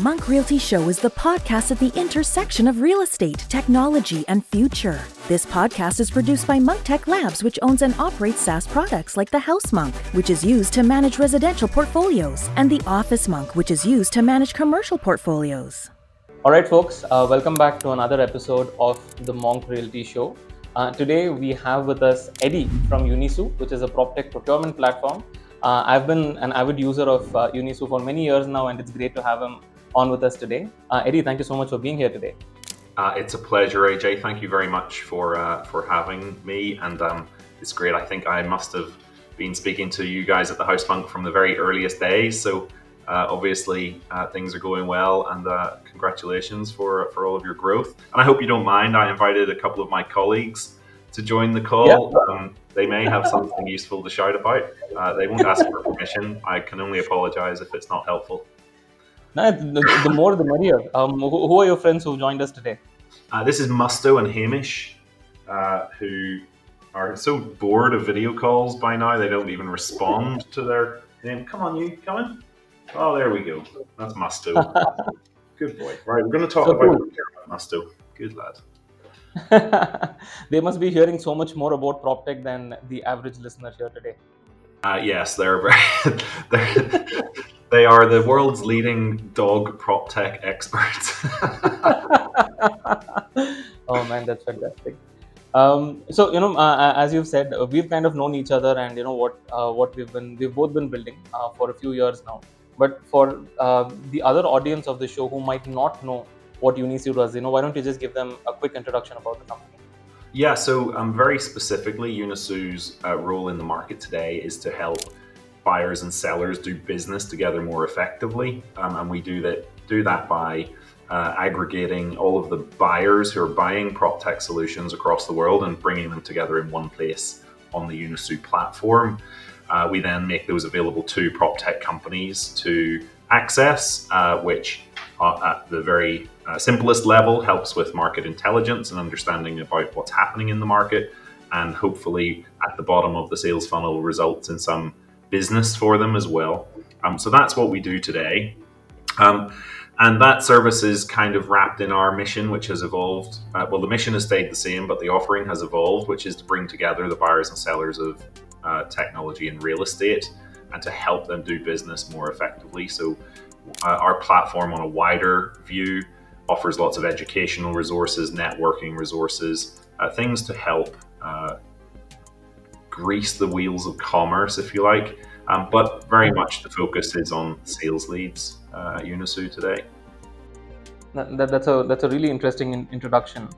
Monk Realty Show is the podcast at the intersection of real estate, technology, and future. This podcast is produced by Monk Tech Labs, which owns and operates SaaS products like the House Monk, which is used to manage residential portfolios, and the Office Monk, which is used to manage commercial portfolios. All right, folks, uh, welcome back to another episode of the Monk Realty Show. Uh, today we have with us Eddie from Unissu, which is a PropTech procurement platform. Uh, I've been an avid user of uh, Unissu for many years now, and it's great to have him on with us today. Uh, Eddie, thank you so much for being here today. Uh, it's a pleasure, AJ. Thank you very much for uh, for having me, and um, it's great. I think I must have been speaking to you guys at the House Monk from the very earliest days. So uh, obviously uh, things are going well, and uh, congratulations for for all of your growth. And I hope you don't mind. I invited a couple of my colleagues to join the call. Yeah. Um, they may have something useful to shout about. Uh, they won't ask for permission. I can only apologize if it's not helpful. No, the, the more the merrier. Um, who, who, are your friends who joined us today? Uh, this is Musto and Hamish, uh, who are so bored of video calls by now they don't even respond to their name. Come on, you come in. Oh, there we go. That's Musto. Good boy. Right, we're going to talk so about cool. Musto. Good lad. they must be hearing so much more about PropTech than the average listener here today. Uh, yes, they're, very, they're they are the world's leading dog prop tech experts. oh man, that's fantastic. Um, so you know, uh, uh, as you've said, uh, we've kind of known each other, and you know what uh, what we've been we've both been building uh, for a few years now. But for uh, the other audience of the show who might not know what Unissu does, you know, why don't you just give them a quick introduction about the company? Yeah, so um, very specifically, Unissu's role in the market today is to help buyers and sellers do business together more effectively. Um, and we do that do that by uh, aggregating all of the buyers who are buying prop tech solutions across the world and bringing them together in one place on the Unissu platform. Uh, we then make those available to prop tech companies to access, uh, which uh, at the very uh, simplest level helps with market intelligence and understanding about what's happening in the market. And hopefully, at the bottom of the sales funnel, results in some business for them as well. Um, so that's what we do today. Um, and that service is kind of wrapped in our mission, which has evolved. Uh, well, the mission has stayed the same, but the offering has evolved, which is to bring together the buyers and sellers of uh, technology and real estate and to help them do business more effectively. So, uh, our platform, on a wider view, offers lots of educational resources, networking resources, uh, things to help uh, grease the wheels of commerce, if you like. Um, but very much the focus is on sales leads uh, at Unissu today. That, that's a that's a really interesting in, introduction.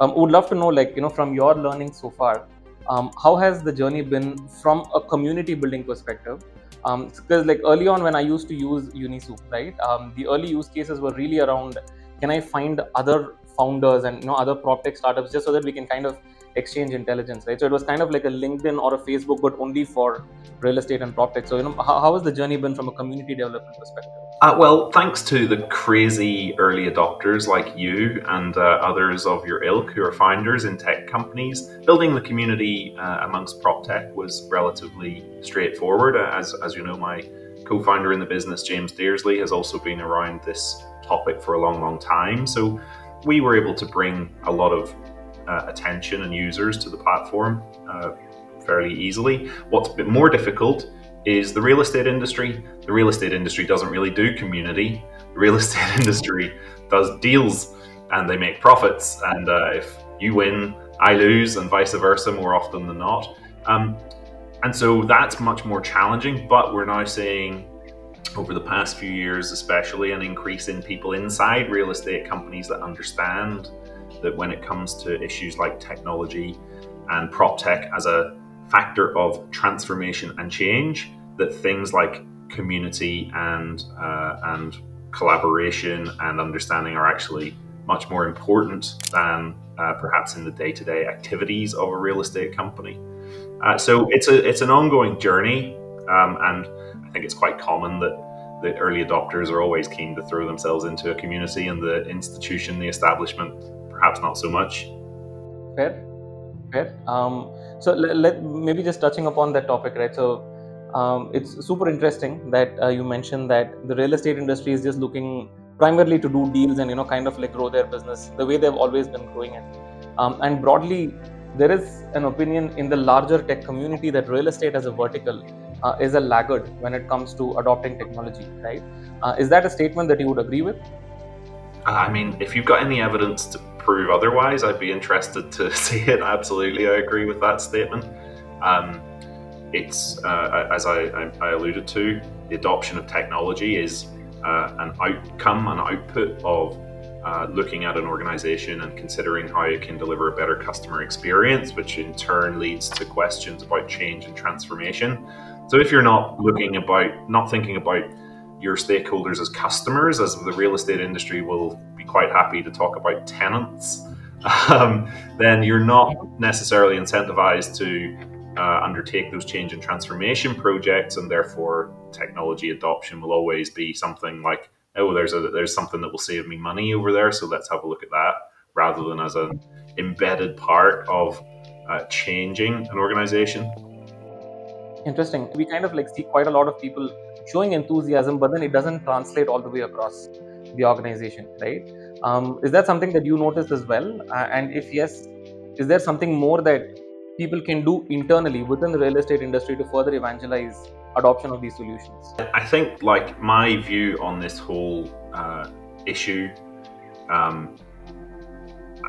Um, would love to know, like you know, from your learning so far, um, how has the journey been from a community building perspective? Because um, like early on when I used to use Unissu, right, um, the early use cases were really around can I find other founders and you know other prop tech startups just so that we can kind of exchange intelligence, right? So it was kind of like a LinkedIn or a Facebook, but only for real estate and prop tech. So, you know, how, how has the journey been from a community development perspective? Uh, well, thanks to the crazy early adopters like you and uh, others of your ilk who are founders in tech companies, building the community uh, amongst prop tech was relatively straightforward. Uh, as, as you know, my co founder in the business, James Dearsley, has also been around this topic for a long, long time. So we were able to bring a lot of uh, attention and users to the platform uh, fairly easily. What's a bit more difficult is the real estate industry. The real estate industry doesn't really do community. The real estate industry does deals and they make profits. And uh, if you win, I lose, and vice versa more often than not. Um, and so that's much more challenging. But we're now seeing over the past few years, especially, an increase in people inside real estate companies that understand that when it comes to issues like technology and prop tech as a factor of transformation and change, that things like community and uh, and collaboration and understanding are actually much more important than uh, perhaps in the day-to-day activities of a real estate company. Uh, so it's a it's an ongoing journey, um, and I think it's quite common that the early adopters are always keen to throw themselves into a community and the institution, the establishment perhaps not so much. Fair, fair. Um, so let, let, maybe just touching upon that topic, right? So um, it's super interesting that uh, you mentioned that the real estate industry is just looking primarily to do deals and you know kind of like grow their business the way they've always been growing it. Um, and broadly, there is an opinion in the larger tech community that real estate as a vertical uh, is a laggard when it comes to adopting technology. Right? Uh, is that a statement that you would agree with? I mean, if you've got any evidence to prove otherwise, I'd be interested to see it. Absolutely, I agree with that statement. Um, it's uh, as I, I, alluded to, the adoption of technology is uh, an outcome, an output of uh, looking at an organization and considering how it can deliver a better customer experience, which in turn leads to questions about change and transformation. So if you're not looking about, not thinking about your stakeholders as customers, as the real estate industry will quite happy to talk about tenants, um, then you're not necessarily incentivized to uh, undertake those change and transformation projects, and therefore technology adoption will always be something like, oh, there's a there's something that will save me money over there, so let's have a look at that, rather than as an embedded part of uh, changing an organization. Interesting. We kind of like see quite a lot of people showing enthusiasm, but then it doesn't translate all the way across the organization, right? Um, is that something that you noticed as well? Uh, and if yes, is there something more that people can do internally within the real estate industry to further evangelize adoption of these solutions? I think, like, my view on this whole uh, issue, um,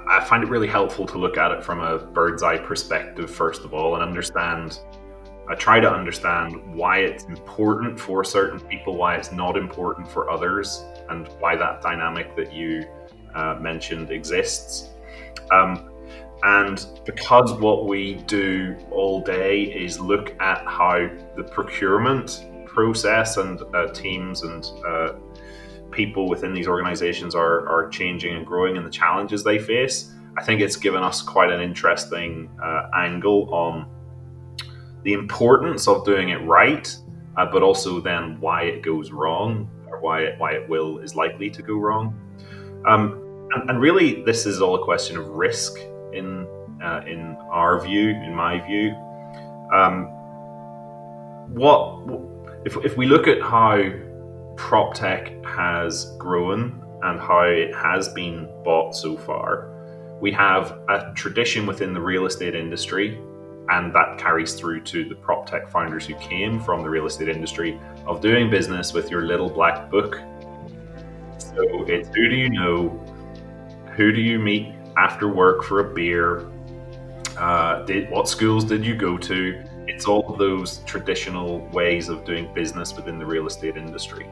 I find it really helpful to look at it from a bird's eye perspective, first of all, and understand. I try to understand why it's important for certain people, why it's not important for others, and why that dynamic that you uh, mentioned exists. Um, and because what we do all day is look at how the procurement process and uh, teams and uh, people within these organizations are, are changing and growing and the challenges they face, I think it's given us quite an interesting uh, angle on the importance of doing it right, uh, but also then why it goes wrong or why it, why it will is likely to go wrong. Um, and, and really, this is all a question of risk in uh, in our view, in my view. Um, what if if we look at how prop tech has grown and how it has been bought so far, we have a tradition within the real estate industry, and that carries through to the prop tech founders who came from the real estate industry of doing business with your little black book. So it's who do you know, who do you meet after work for a beer? Uh, did, what schools did you go to? It's all of those traditional ways of doing business within the real estate industry.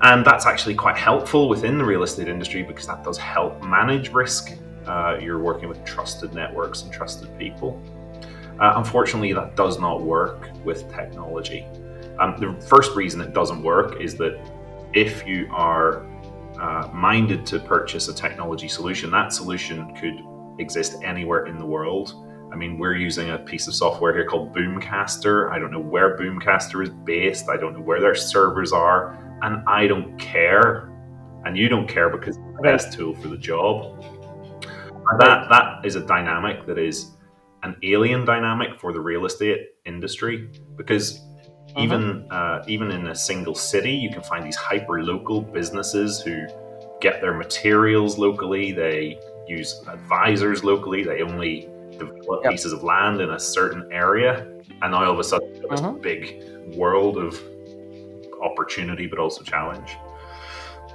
And that's actually quite helpful within the real estate industry because that does help manage risk. Uh, you're working with trusted networks and trusted people. Uh, unfortunately, that does not work with technology. Um, the first reason it doesn't work is that if you are uh, minded to purchase a technology solution, that solution could exist anywhere in the world. I mean, we're using a piece of software here called Boomcaster. I don't know where Boomcaster is based. I don't know where their servers are, and I don't care, and you don't care because it's the best tool for the job. And that that is a dynamic that is an alien dynamic for the real estate industry because uh-huh. even uh, even in a single city, you can find these hyper local businesses who get their materials locally. They use advisors locally. They only develop yep. pieces of land in a certain area, and now all of a sudden, this uh-huh. big world of opportunity, but also challenge.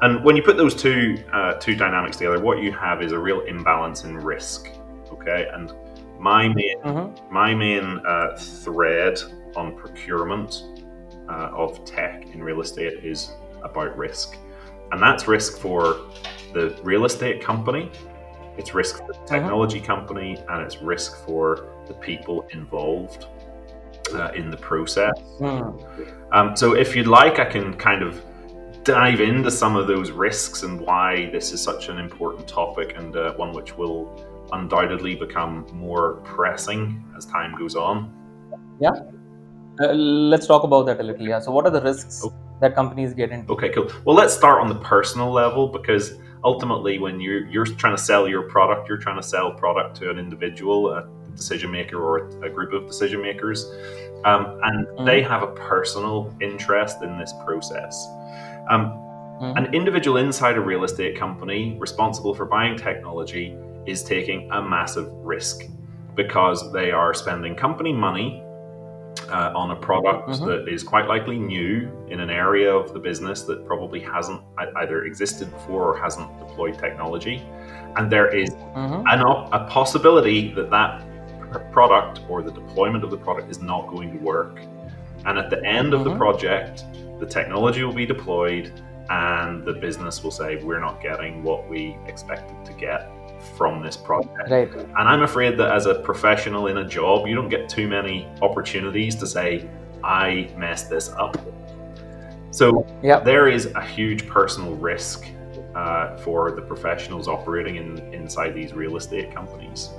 And when you put those two uh, two dynamics together, what you have is a real imbalance in risk. Okay, and my main uh-huh. my main uh, thread on procurement uh, of tech in real estate is about risk, and that's risk for the real estate company it's risk for the uh-huh. technology uh-huh. company and it's risk for the people involved uh, in the process. Mm. Um, so, if you'd like, I can kind of dive into some of those risks and why this is such an important topic and uh, one which will undoubtedly become more pressing as time goes on. Yeah. Uh, let's talk about that a little. Yeah. So, what are the risks okay. that companies get into? Okay, cool. Well, let's start on the personal level because ultimately when you're you're trying to sell your product you're trying to sell product to an individual a decision maker or a group of decision makers um, and mm-hmm. they have a personal interest in this process um, Mm-hmm. An individual inside a real estate company responsible for buying technology is taking a massive risk because they are spending company money uh, on a product mm-hmm. that is quite likely new in an area of the business that probably hasn't either existed before or hasn't deployed technology. And there is mm-hmm. an, a possibility that that product or the deployment of the product is not going to work. And at the end of mm-hmm. the project, the technology will be deployed and the business will say, We're not getting what we expected to get from this project. Right. And I'm afraid that as a professional in a job, you don't get too many opportunities to say, I messed this up. So yep. there is a huge personal risk uh, for the professionals operating in, inside these real estate companies.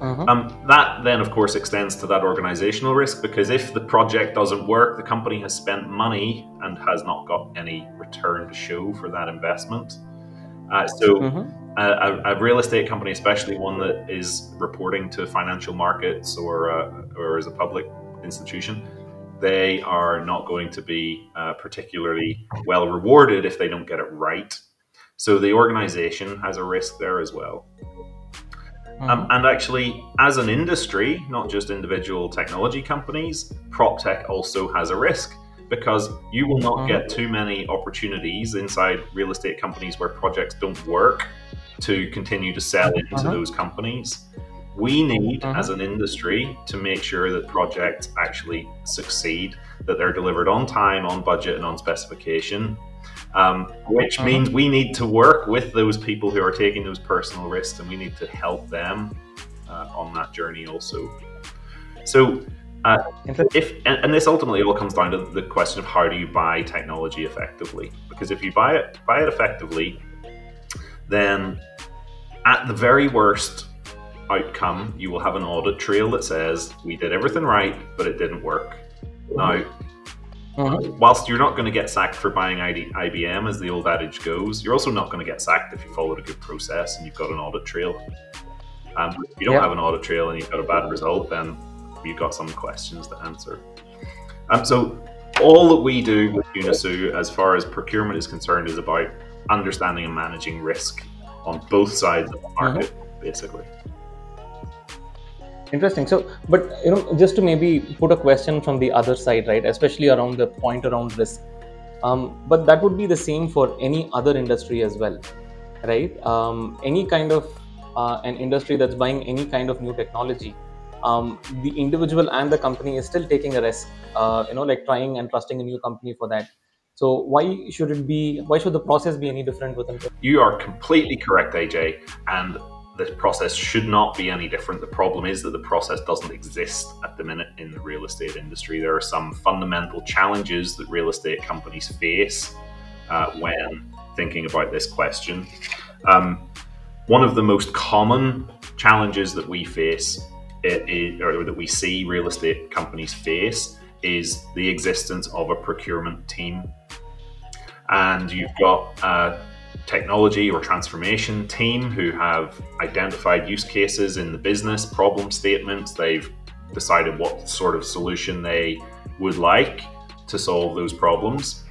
Uh-huh. Um, that then, of course, extends to that organizational risk because if the project doesn't work, the company has spent money and has not got any return to show for that investment. Uh, so, mm-hmm a, a, real estate company, especially one that is reporting to financial markets or uh, or as a public institution, they are not going to be uh, particularly well rewarded if they don't get it right. So the organization has a risk there as well. Mm-hmm. Um, and actually, as an industry, not just individual technology companies, prop tech also has a risk because you will not mm-hmm. get too many opportunities inside real estate companies where projects don't work to continue to sell into uh-huh. those companies. We need, uh-huh. as an industry, to make sure that projects actually succeed, that they're delivered on time, on budget, and on specification. Um, which uh-huh. means we need to work with those people who are taking those personal risks, and we need to help them uh, on that journey also. So, uh, if and, and, this ultimately all comes down to the question of how do you buy technology effectively? Because if you buy it buy it effectively, then at the very worst outcome, you will have an audit trail that says we did everything right, but it didn't work. Now, mm-hmm. whilst you're not going to get sacked for buying IBM, as the old adage goes, you're also not going to get sacked if you followed a good process and you've got an audit trail. Um, if you don't yep. have an audit trail and you've got a bad result, then you've got some questions to answer. Um, so, all that we do with Unissu, as far as procurement is concerned, is about understanding and managing risk on both sides of the mm-hmm. market, mm-hmm. basically. Interesting. So, but you know, just to maybe put a question from the other side, right? Especially around the point around risk. Um, but that would be the same for any other industry as well, right? Um, any kind of uh, an industry that's buying any kind of new technology, um, the individual and the company is still taking a risk. Uh, you know, like trying and trusting a new company for that. So why should it be? Why should the process be any different within? You are completely correct, AJ, and the process should not be any different. The problem is that the process doesn't exist at the minute in the real estate industry. There are some fundamental challenges that real estate companies face uh, when thinking about this question. Um, one of the most common challenges that we face, or that we see real estate companies face, is the existence of a procurement team and you've got a technology or transformation team who have identified use cases in the business, problem statements. They've decided what sort of solution they would like to solve those problems.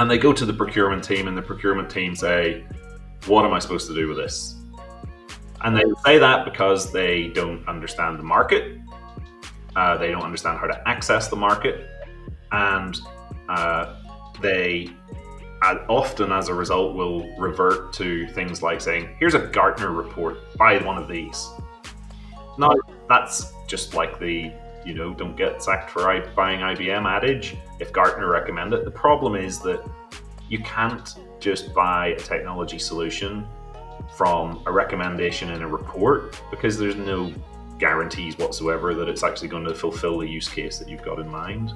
And they go to the procurement team, and the procurement team say, What am I supposed to do with this? And they say that because they don't understand the market, uh, they don't understand how to access the market, and uh, they often as a result will revert to things like saying, here's a Gartner report, buy one of these. No, that's just like the, you know, don't get sacked for buying IBM adage. If Gartner recommend it, the problem is that you can't just buy a technology solution from a recommendation in a report because there's no guarantees whatsoever that it's actually going to fulfill the use case that you've got in mind.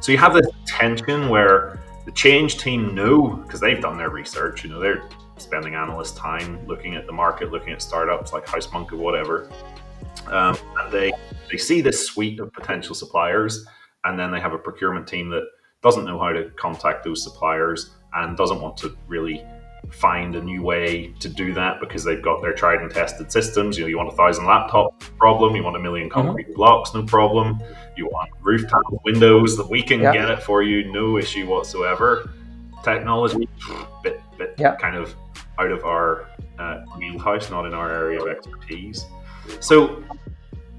So you have this tension where the change team know because they've done their research. You know, they're spending analyst time looking at the market, looking at startups like HouseMonk or whatever. Um, and they they see this suite of potential suppliers, and then they have a procurement team that doesn't know how to contact those suppliers and doesn't want to really find a new way to do that because they've got their tried and tested systems. You know, you want a thousand laptop problem, you want a million mm-hmm. concrete mm-hmm. blocks, no problem. You want roof tile windows that we can yeah. get it for you, no issue whatsoever. technology, bit, bit Yeah. kind of out of our uh, wheelhouse, not in our area of expertise. So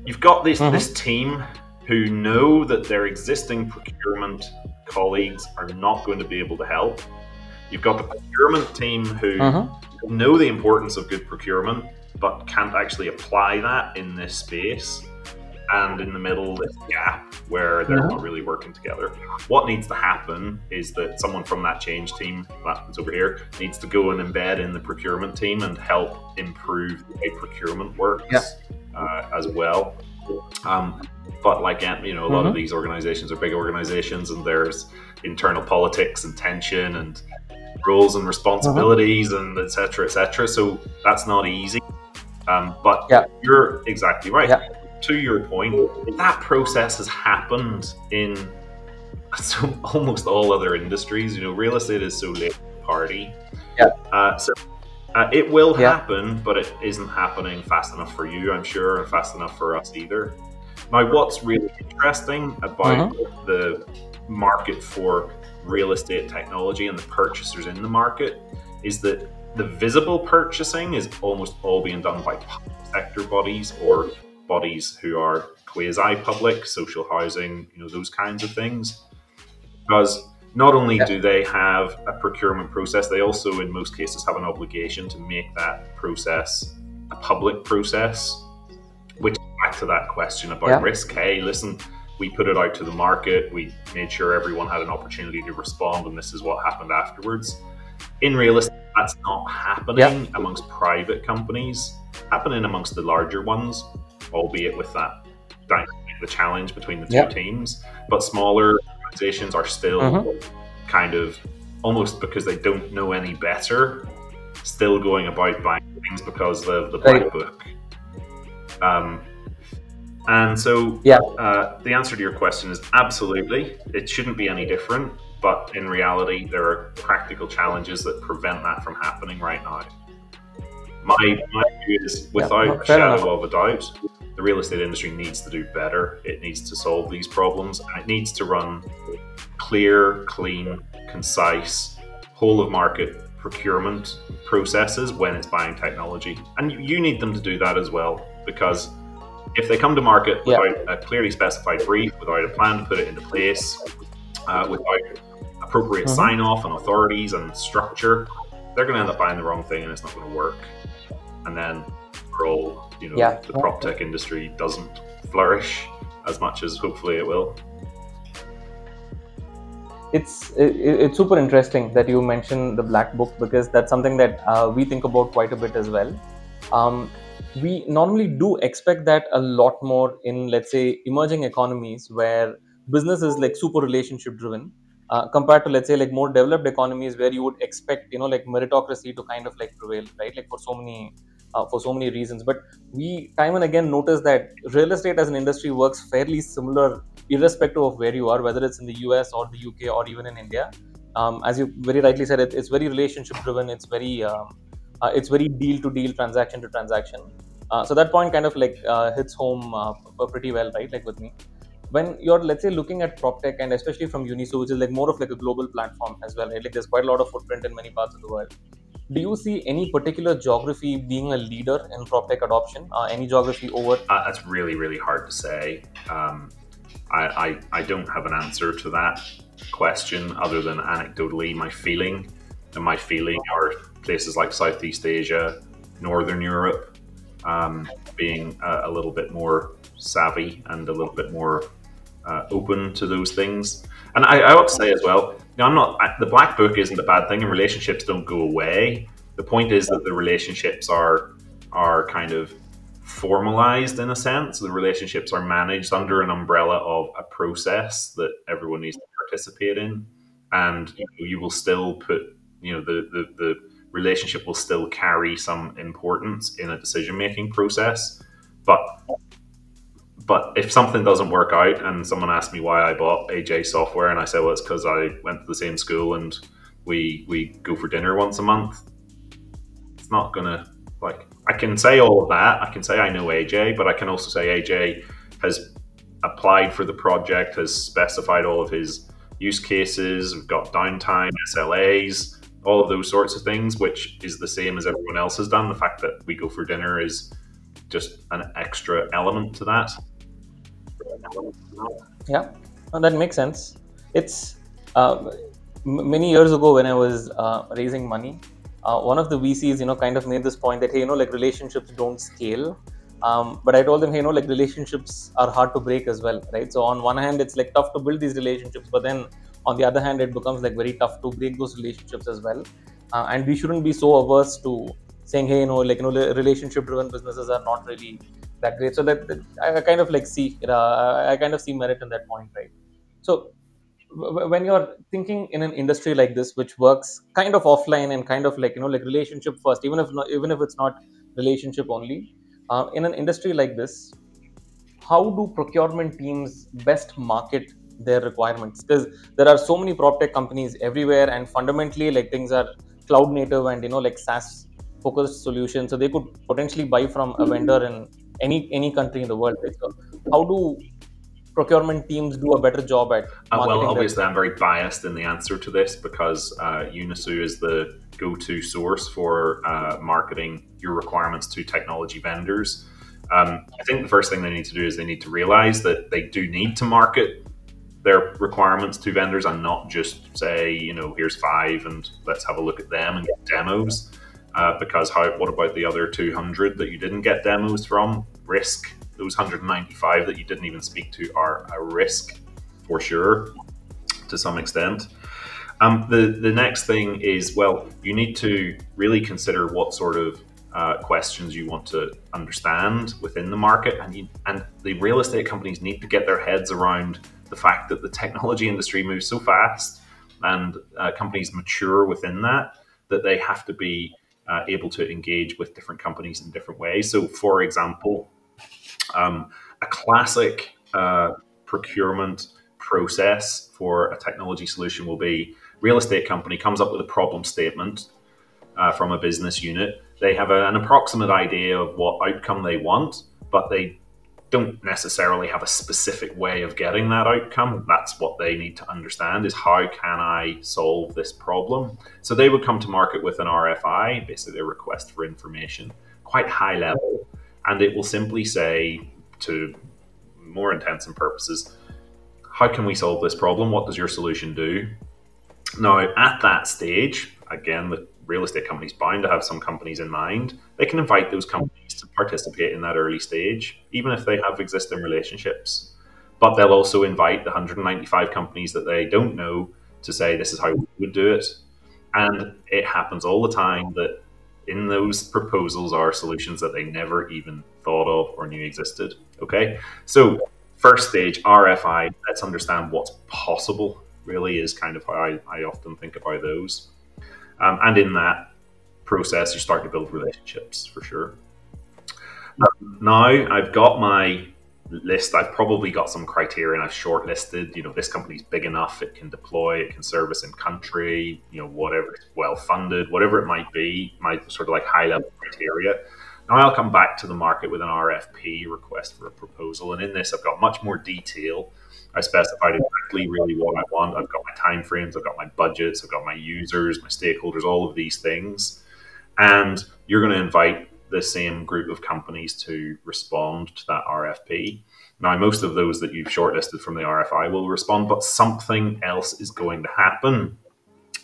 you've got this Mhm. this team who know that their existing procurement colleagues are not going to be able to help. You've got the procurement team who Mhm. know the importance of good procurement, but can't actually apply that in this space. And in the middle, this gap where they're Mhm. not really working together. What needs to happen is that someone from that change team, that's over here, needs to go and embed in the procurement team and help improve the way procurement works Yeah. uh, as well. Um, but like you know, a lot of Mhm. these organizations are big organizations, and there's internal politics and tension and roles and responsibilities and et cetera, et cetera. So that's not easy. Um, but Yeah. you're exactly right. Yeah. To your point, that process has happened in so almost all other industries. You know, real estate is so late party. Yeah. Uh, so uh, it will Yeah. happen, but it isn't happening fast enough for you, I'm sure, and fast enough for us either. Now, what's really interesting about Mm-hmm. the market for real estate technology and the purchasers in the market is that the visible purchasing is almost all being done by public sector bodies or bodies who are quasi public, social housing, you know, those kinds of things. Because not only Yeah. do they have a procurement process, they also, in most cases, have an obligation to make that process a public process, which back to that question about Yeah. risk. Hey, listen, we put it out to the market, we made sure everyone had an opportunity to respond, and this is what happened afterwards. In real estate, that's not happening amongst private companies, happening amongst the larger ones, albeit with that the challenge between the two Yeah. teams. But smaller organizations are still Mhm. kind of almost because they don't know any better, still going about buying things because of the black book. Um, and so, Yeah. uh, the answer to your question is absolutely. It shouldn't be any different, but in reality, there are practical challenges that prevent that from happening right now. My, my view is, without no, a shadow enough. of a doubt, the real estate industry needs to do better. It needs to solve these problems, it needs to run clear, clean, concise, whole of market procurement processes when it's buying technology. And you need them to do that as well because if they come to market Yeah. without a clearly specified brief, without a plan to put it into place, uh, without appropriate Mhm. sign off and authorities and structure, they're going to end up buying the wrong thing and it's not going to work. And then overall, you know, Yeah. the prop tech industry doesn't flourish as much as hopefully it will. it's it, it's super interesting that you mentioned the black book because that's something that uh, we think about quite a bit as well um, we normally do expect that a lot more in let's say emerging economies where business is like super relationship driven uh, compared to let's say like more developed economies where you would expect you know like meritocracy to kind of like prevail right like for so many uh, for so many reasons but we time and again notice that real estate as an industry works fairly similar irrespective of where you are, whether it's in the US or the UK or even in India. Um, as you very rightly said, it, it's very relationship driven. It's very um, uh, it's very deal to deal, transaction to transaction. Uh, so that point kind of like uh, hits home uh, pretty well, right? Like with me, when you're let's say looking at PropTech and especially from Unissu, which is like more of like a global platform as well, right? Like there's quite a lot of footprint in many parts of the world. Do you see any particular geography being a leader in PropTech adoption? Uh, any geography over? Uh, that's really, really hard to say. Um, I, I, I don't have an answer to that question other than anecdotally my feeling. And my feeling are places like Southeast Asia, Northern Europe, um, being a, a little bit more savvy and a little bit more uh, open to those things. And I, I ought to say as well, you know, I'm not. I, the black book isn't a bad thing, and relationships don't go away. The point is that the relationships are are kind of formalized in a sense. The relationships are managed under an umbrella of a process that everyone needs to participate in, and you, know, you will still put, you know, the, the the relationship will still carry some importance in a decision making process, but but if something doesn't work out and someone asks me why I bought AJ software and I say, well, it's because I went to the same school and we we go for dinner once a month, it's not gonna like I can say all of that. I can say I know AJ, but I can also say AJ has applied for the project, has specified all of his use cases, we've got downtime, SLAs, all of those sorts of things, which is the same as everyone else has done. The fact that we go for dinner is just an extra element to that. Yeah, that makes sense. It's uh, m- many years ago when I was uh, raising money, uh, one of the VCs, you know, kind of made this point that hey, you know, like relationships don't scale. Um, but I told them, hey, you know, like relationships are hard to break as well, right? So on one hand, it's like tough to build these relationships, but then on the other hand, it becomes like very tough to break those relationships as well. Uh, and we shouldn't be so averse to saying, hey, you know, like you know, relationship-driven businesses are not really that great. So that, that I kind of like see, uh, I kind of see merit in that point, right? So when you're thinking in an industry like this which works kind of offline and kind of like you know like relationship first even if not, even if it's not relationship only uh, in an industry like this how do procurement teams best market their requirements. Because there are so many prop tech companies everywhere and fundamentally like things are cloud native and you know like saas focused solutions. So they could potentially buy from a vendor in any any country in the world right? so how do procurement teams do a better job at uh, well obviously i'm very biased in the answer to this because uh, Unissu is the go-to source for uh, marketing your requirements to technology vendors. Um, i think the first thing they need to do is they need to realize that they do need to market their requirements to vendors and not just say you know here's five and let's have a look at them and get demos. Uh, because how what about the other 200 that you didn't get demos from? Risk. Those 195 that you didn't even speak to are a risk for sure to some extent. Um, the the next thing is well, you need to really consider what sort of uh, questions you want to understand within the market, and you, and the real estate companies need to get their heads around the fact that the technology industry moves so fast, and uh, companies mature within that that they have to be uh, able to engage with different companies in different ways. So, for example, um, a classic uh, procurement process for a technology solution will be real estate company comes up with a problem statement uh, from a business unit. They have a, an approximate idea of what outcome they want, but they don't necessarily have a specific way of getting that outcome. That's what they need to understand is how can I solve this problem? So they would come to market with an RFI, basically a request for information, quite high level and it will simply say to more intents and purposes, how can we solve this problem? What does your solution do? Now, at that stage, again, the real estate company's bound to have some companies in mind. They can invite those companies to participate in that early stage, even if they have existing relationships. But they'll also invite the 195 companies that they don't know to say, this is how we would do it. And it happens all the time that in those proposals are solutions that they never even thought of or knew existed. Okay, so first stage RFI, let's understand what's possible. Really is kind of how I, I often think about those, um, and in that process, you start to build relationships for sure. Um, now I've got my list, I've probably got some criteria and I've shortlisted, you know, this company's big enough, it can deploy, it can service in country, you know, whatever, it's well funded, whatever it might be, my sort of like high level criteria. Now I'll come back to the market with an RFP request for a proposal. And in this, I've got much more detail. I specified exactly really what I want. I've got my timeframes, I've got my budgets, I've got my users, my stakeholders, all of these things. And you're going to invite the same group of companies to respond to that RFP. Now, most of those that you've shortlisted from the RFI will respond, but something else is going to happen.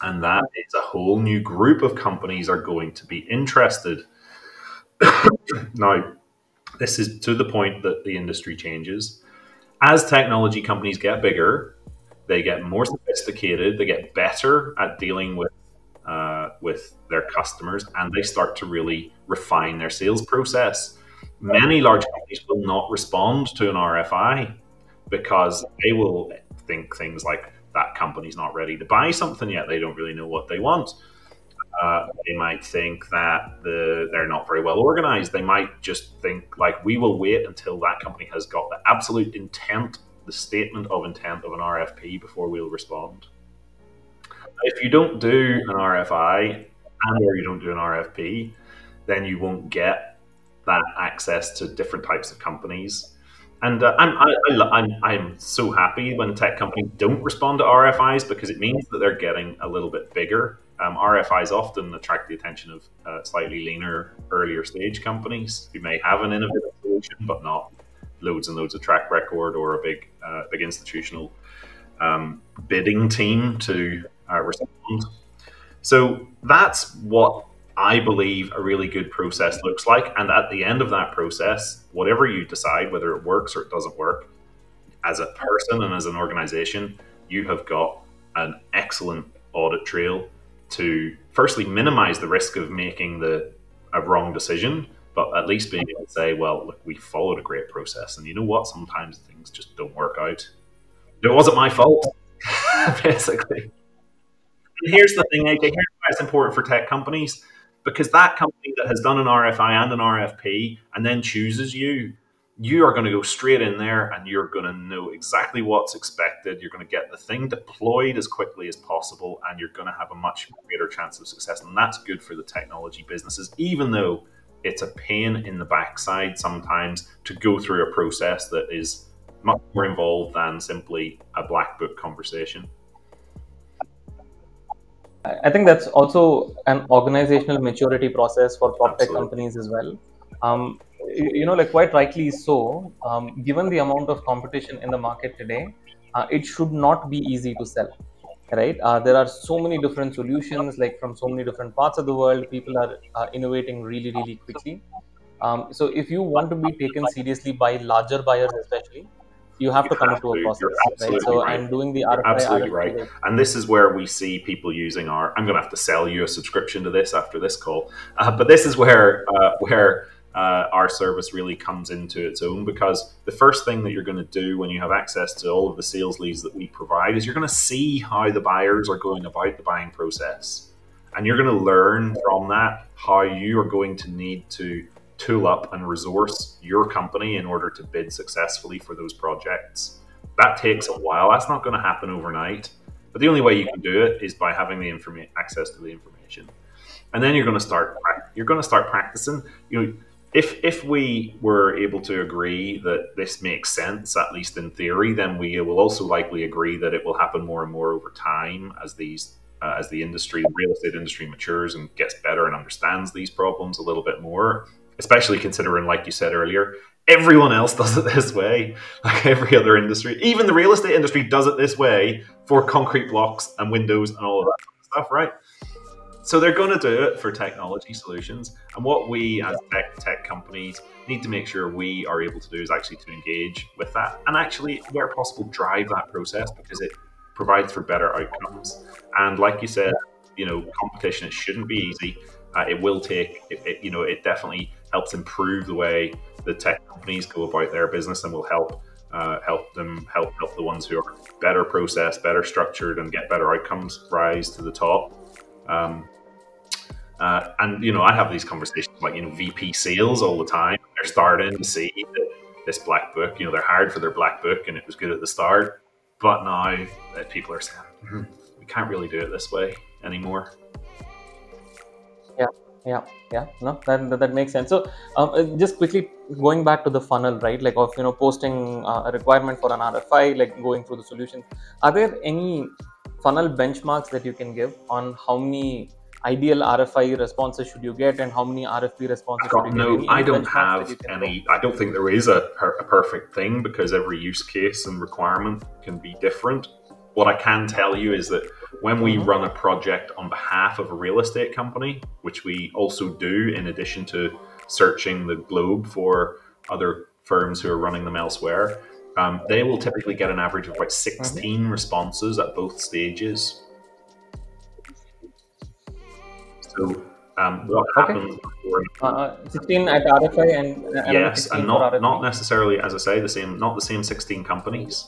And that is a whole new group of companies are going to be interested. now, this is to the point that the industry changes. As technology companies get bigger, they get more sophisticated, they get better at dealing with uh, with their customers and they start to really refine their sales process. Many large companies will not respond to an RFI because they will think things like that company's not ready to buy something yet. They don't really know what they want. Uh, they might think that the, they're not very well organized. They might just think like we will wait until that company has got the absolute intent, the statement of intent of an RFP before we'll respond if you don't do an RFI and or you don't do an RFP, then you won't get that access to different types of companies. and uh, I'm, I, I, I'm, I'm so happy when tech companies don't respond to RFIs because it means that they're getting a little bit bigger. Um, RFIs often attract the attention of uh, slightly leaner, earlier stage companies who may have an innovative solution but not loads and loads of track record or a big, uh, big institutional um, bidding team to uh, respond. So that's what I believe a really good process looks like. And at the end of that process, whatever you decide, whether it works or it doesn't work, as a person and as an organization, you have got an excellent audit trail to firstly minimize the risk of making the a wrong decision, but at least being able to say, well, look, we followed a great process. And you know what? Sometimes things just don't work out. It wasn't my fault, basically. And here's the thing, AJ, here's why it's important for tech companies because that company that has done an RFI and an RFP and then chooses you, you are going to go straight in there and you're going to know exactly what's expected. You're going to get the thing deployed as quickly as possible and you're going to have a much greater chance of success. And that's good for the technology businesses, even though it's a pain in the backside sometimes to go through a process that is much more involved than simply a black book conversation. I think that's also an organizational maturity process for prop tech companies as well. Um, you know, like quite rightly so, um, given the amount of competition in the market today, uh, it should not be easy to sell, right? Uh, there are so many different solutions, like from so many different parts of the world. People are uh, innovating really, really quickly. Um, so if you want to be taken seriously by larger buyers, especially, you have to come to a process, right? So right. I'm doing the RFI. Absolutely RFI right. And this is where we see people using our. I'm going to have to sell you a subscription to this after this call, uh, but this is where uh, where uh, our service really comes into its own because the first thing that you're going to do when you have access to all of the sales leads that we provide is you're going to see how the buyers are going about the buying process, and you're going to learn from that how you are going to need to tool up and resource your company in order to bid successfully for those projects. That takes a while. That's not going to happen overnight. But the only way you can do it is by having the informa- access to the information. And then you're going to start you're going to start practicing. You know, if if we were able to agree that this makes sense at least in theory, then we will also likely agree that it will happen more and more over time as these uh, as the industry, real estate industry matures and gets better and understands these problems a little bit more especially considering, like you said earlier, everyone else does it this way. Like every other industry, even the real estate industry does it this way for concrete blocks and windows and all of that stuff, right? So they're going to do it for technology solutions. And what we as tech, tech companies need to make sure we are able to do is actually to engage with that and actually, where possible, drive that process because it provides for better outcomes. And like you said, you know, competition, it shouldn't be easy. Uh, it will take, it, it, you know, it definitely helps improve the way the tech companies go about their business and will help uh, help them help help the ones who are better processed, better structured, and get better outcomes rise to the top. Um, uh, and you know, I have these conversations like you know VP sales all the time. They're starting to see this black book. You know, they're hired for their black book, and it was good at the start, but now that people are saying mm-hmm, we can't really do it this way anymore. Yeah yeah no that, that, that makes sense so um, uh, just quickly going back to the funnel right like of you know posting uh, a requirement for an rfi like going through the solutions are there any funnel benchmarks that you can give on how many ideal RFI responses should you get, and how many RFP responses? should you no, get? I don't have any. I don't think there is a, a perfect thing because every use case and requirement can be different. What I can tell you is that when we mm-hmm. run a project on behalf of a real estate company, which we also do in addition to searching the globe for other firms who are running them elsewhere, um, they will typically get an average of about 16 mm-hmm. responses at both stages. So, um, what okay. happens before, uh, uh 16 at RFI and, and yes, and not not necessarily, as I say, the same not the same 16 companies.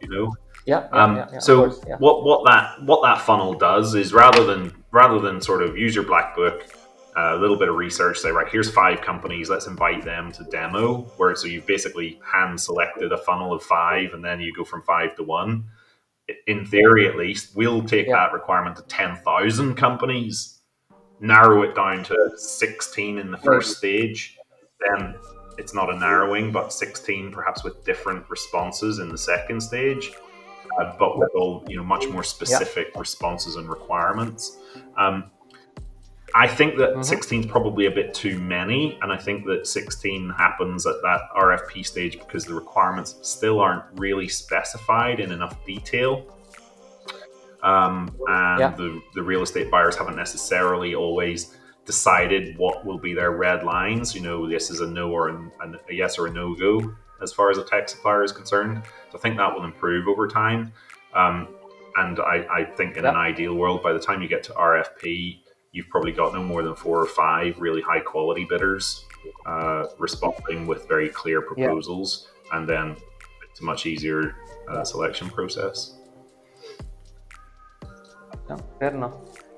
You know, yeah. um, yeah, yeah so course, yeah. what what that what that funnel does is rather than rather than sort of use your black book, uh, a little bit of research, say right here's five companies, let's invite them to demo. Where so you've basically hand selected a funnel of five, and then you go from five to one. In theory, at least, we'll take that requirement to ten thousand companies, narrow it down to sixteen in the first stage, then it's not a narrowing, but 16 perhaps with different responses in the second stage, uh, but with all you know much more specific yeah. responses and requirements. Um, I think that mm-hmm. 16 is probably a bit too many, and I think that 16 happens at that RFP stage because the requirements still aren't really specified in enough detail. Um, and yeah. the, the real estate buyers haven't necessarily always decided what will be their red lines. You know, this is a no or a, a yes or a no go as far as a tech supplier is concerned. So I think that will improve over time. Um, and I, I, think in an ideal world, by the time you get to RFP, you've probably got no more than four or five really high quality bidders uh, responding with very clear proposals, and then it's a much easier uh, selection process. Yeah, fair enough.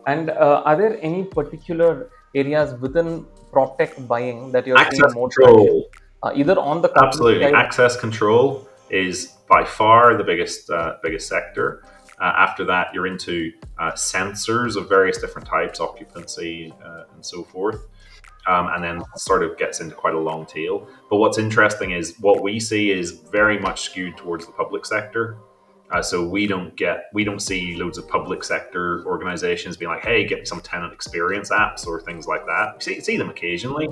And uh, are there any particular areas within prop tech buying that you're access seeing more control. Uh, either on the absolutely access control is by far the biggest uh, biggest sector. Uh, after that, you're into uh, sensors of various different types, occupancy, uh, and so forth. Um, and then sort of gets into quite a long tail. But what's interesting is what we see is very much skewed towards the public sector. Uh, so we don't get we don't see loads of public sector organizations being like, "Hey, get me some tenant experience apps" or things like that. You see, see them occasionally,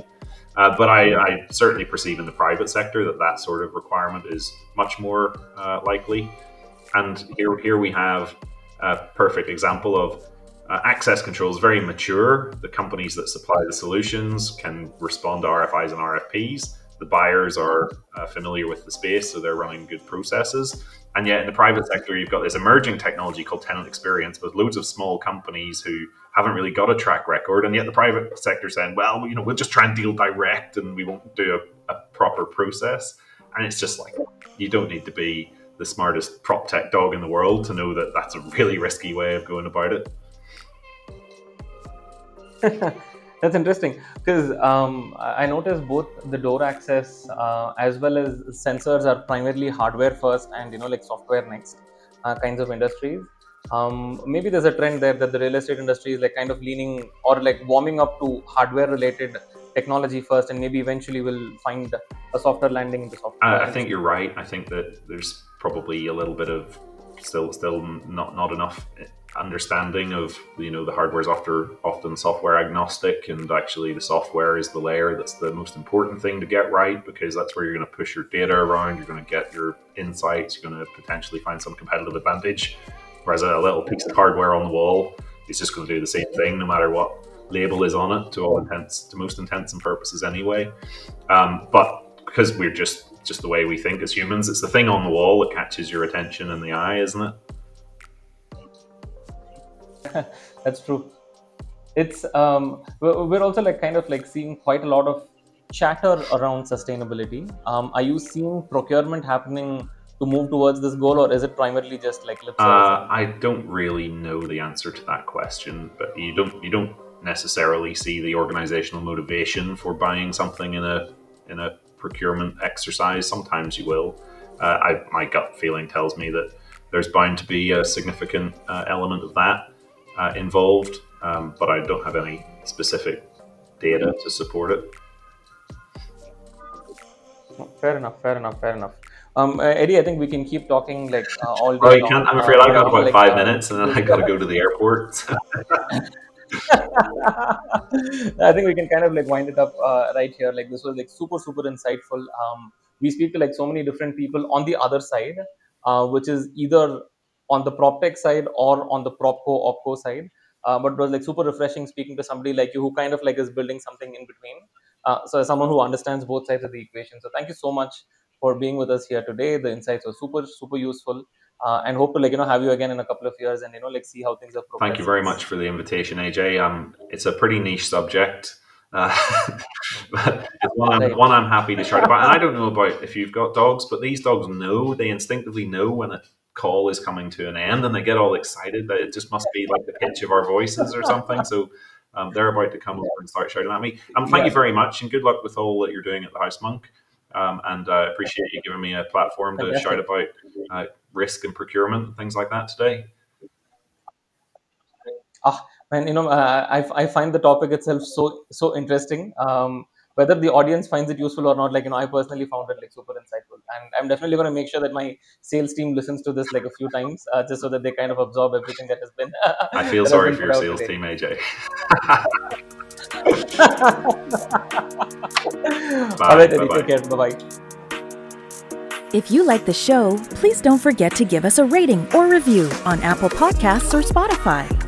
uh, but I, I, certainly perceive in the private sector that that sort of requirement is much more uh, likely. And here, here we have a perfect example of uh, access control is very mature. The companies that supply the solutions can respond to RFIs and RFPs. The buyers are uh, familiar with the space, so they're running good processes. And yet, in the private sector, you've got this emerging technology called tenant experience with loads of small companies who haven't really got a track record. And yet, the private sector saying, well, you know, we'll just try and deal direct and we won't do a, a proper process. And it's just like, you don't need to be the smartest prop tech dog in the world to know that that's a really risky way of going about it. That's interesting because um, I noticed both the door access uh, as well as sensors are primarily hardware first and you know like software next uh, kinds of industries. Um, maybe there's a trend there that the real estate industry is like kind of leaning or like warming up to hardware related technology first and maybe eventually we'll find a softer landing in the software. I, I think you're right. I think that there's probably a little bit of still still not not enough understanding of you know the hardware is often often software agnostic and actually the software is the layer that's the most important thing to get right because that's where you're going to push your data around you're going to get your insights you're going to potentially find some competitive advantage whereas a little piece of hardware on the wall is just going to do the same thing no matter what label is on it to all intents to most intents and purposes anyway. Um, but because we're just just the way we think as humans it's the thing on the wall that catches your attention and the eye isn't it? That's true. It's um we're also like kind of like seeing quite a lot of chatter around sustainability. Um, are you seeing procurement happening to move towards this goal or is it primarily just like lip uh, i don't really know the answer to that question but you don't you don't necessarily see the organizational motivation for buying something in a in a procurement exercise sometimes you will uh, I, my gut feeling tells me that there's bound to be a significant uh, element of that uh, involved, um, but I don't have any specific data to support it. Fair enough. Fair enough. Fair enough. Um, uh, Eddie, I think we can keep talking like uh, all day. Oh, you can't. I'm afraid uh, I've got about like, five uh, minutes, and then I got to go to the airport. I think we can kind of like wind it up uh, right here. Like this was like super super insightful. Um, we speak to like so many different people on the other side, uh, which is either on the prop tech side or on the propco opco side uh, but it was like super refreshing speaking to somebody like you who kind of like is building something in between uh, so as someone who understands both sides of the equation so thank you so much for being with us here today the insights were super super useful uh, and hope to like you know have you again in a couple of years and you know like see how things are thank you very much for the invitation aj um it's a pretty niche subject uh, but one I'm, one I'm happy to shout about. And I don't know about if you've got dogs, but these dogs know, they instinctively know when a call is coming to an end and they get all excited that it just must be like the pitch of our voices or something. So um, they're about to come over and start shouting at me. Um, thank yeah. you very much and good luck with all that you're doing at the House Monk. Um, and I uh, appreciate you giving me a platform to shout about uh, risk and procurement and things like that today. Ah, man, you know, uh, I, I find the topic itself so so interesting. Um, whether the audience finds it useful or not, like you know, I personally found it like super insightful, and I'm definitely going to make sure that my sales team listens to this like a few times, uh, just so that they kind of absorb everything that has been. I feel sorry for your sales today. team, AJ. bye, All right, Eddie, take care. Bye bye. If you like the show, please don't forget to give us a rating or review on Apple Podcasts or Spotify.